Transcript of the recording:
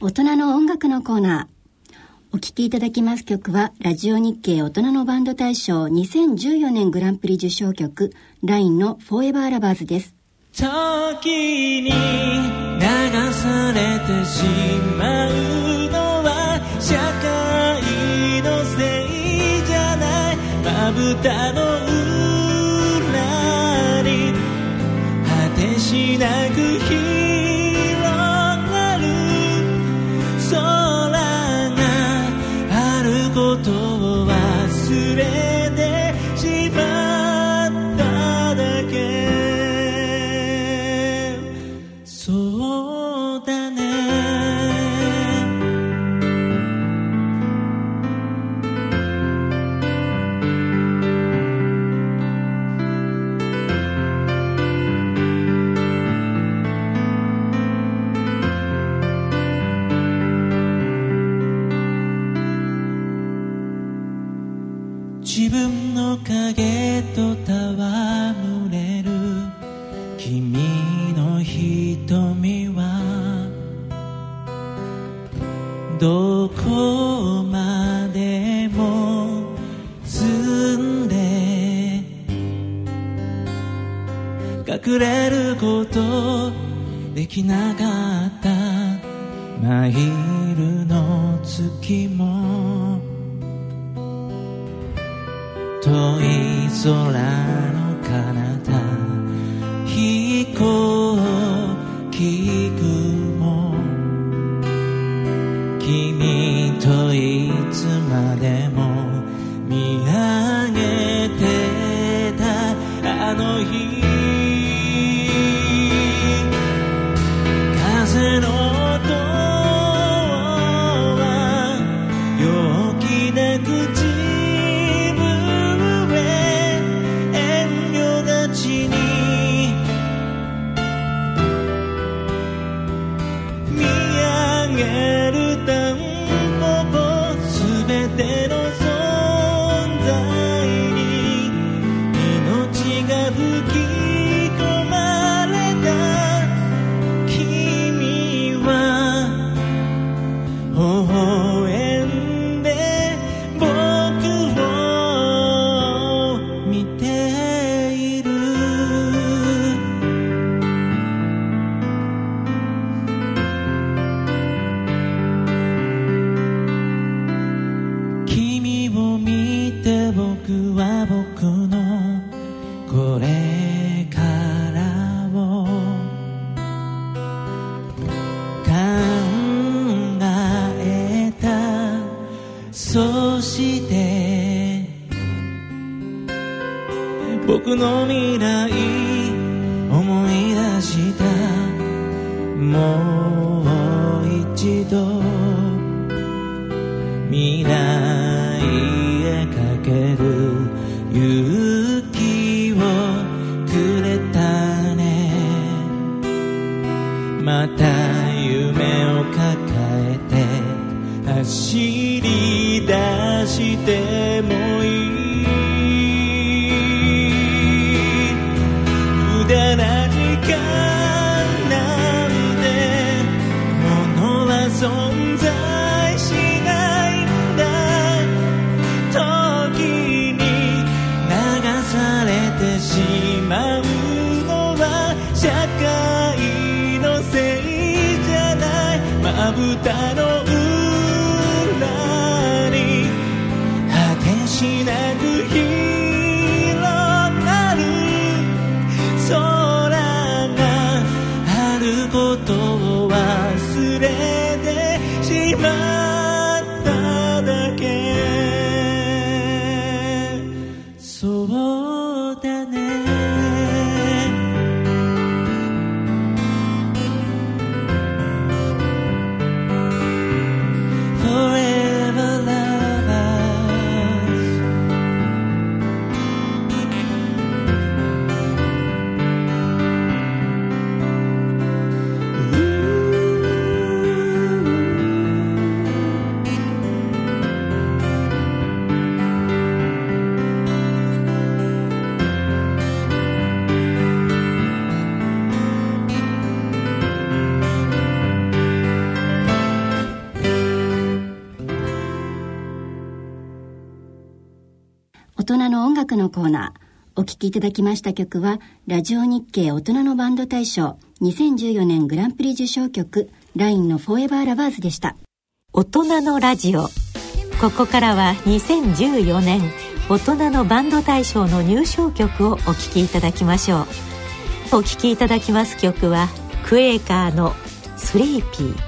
大人の音楽のコーナー。お聴きいただきます曲は、ラジオ日経大人のバンド大賞2014年グランプリ受賞曲、ラインの Forever Lovers です。時に流されてしまうのは社会のせいじゃないまぶたの裏に果てしなく広どこまでも住んで隠れることできなかったマイルの月も遠い空のの日そして僕の未来思い出した。もう一度未来へかける勇気だ時間なんでものは存在しないんだ。時に流されてしまうのは社会のせいじゃない。まぶたのただけコーナー。お聴きいただきました曲は、ラジオ日経大人のバンド大賞2014年グランプリ受賞曲、ラインのフォーエバーラバーズでした。大人のラジオ。ここからは2014年大人のバンド大賞の入賞曲をお聴きいただきましょう。お聴きいただきます曲は、クエーカーのスリーピー。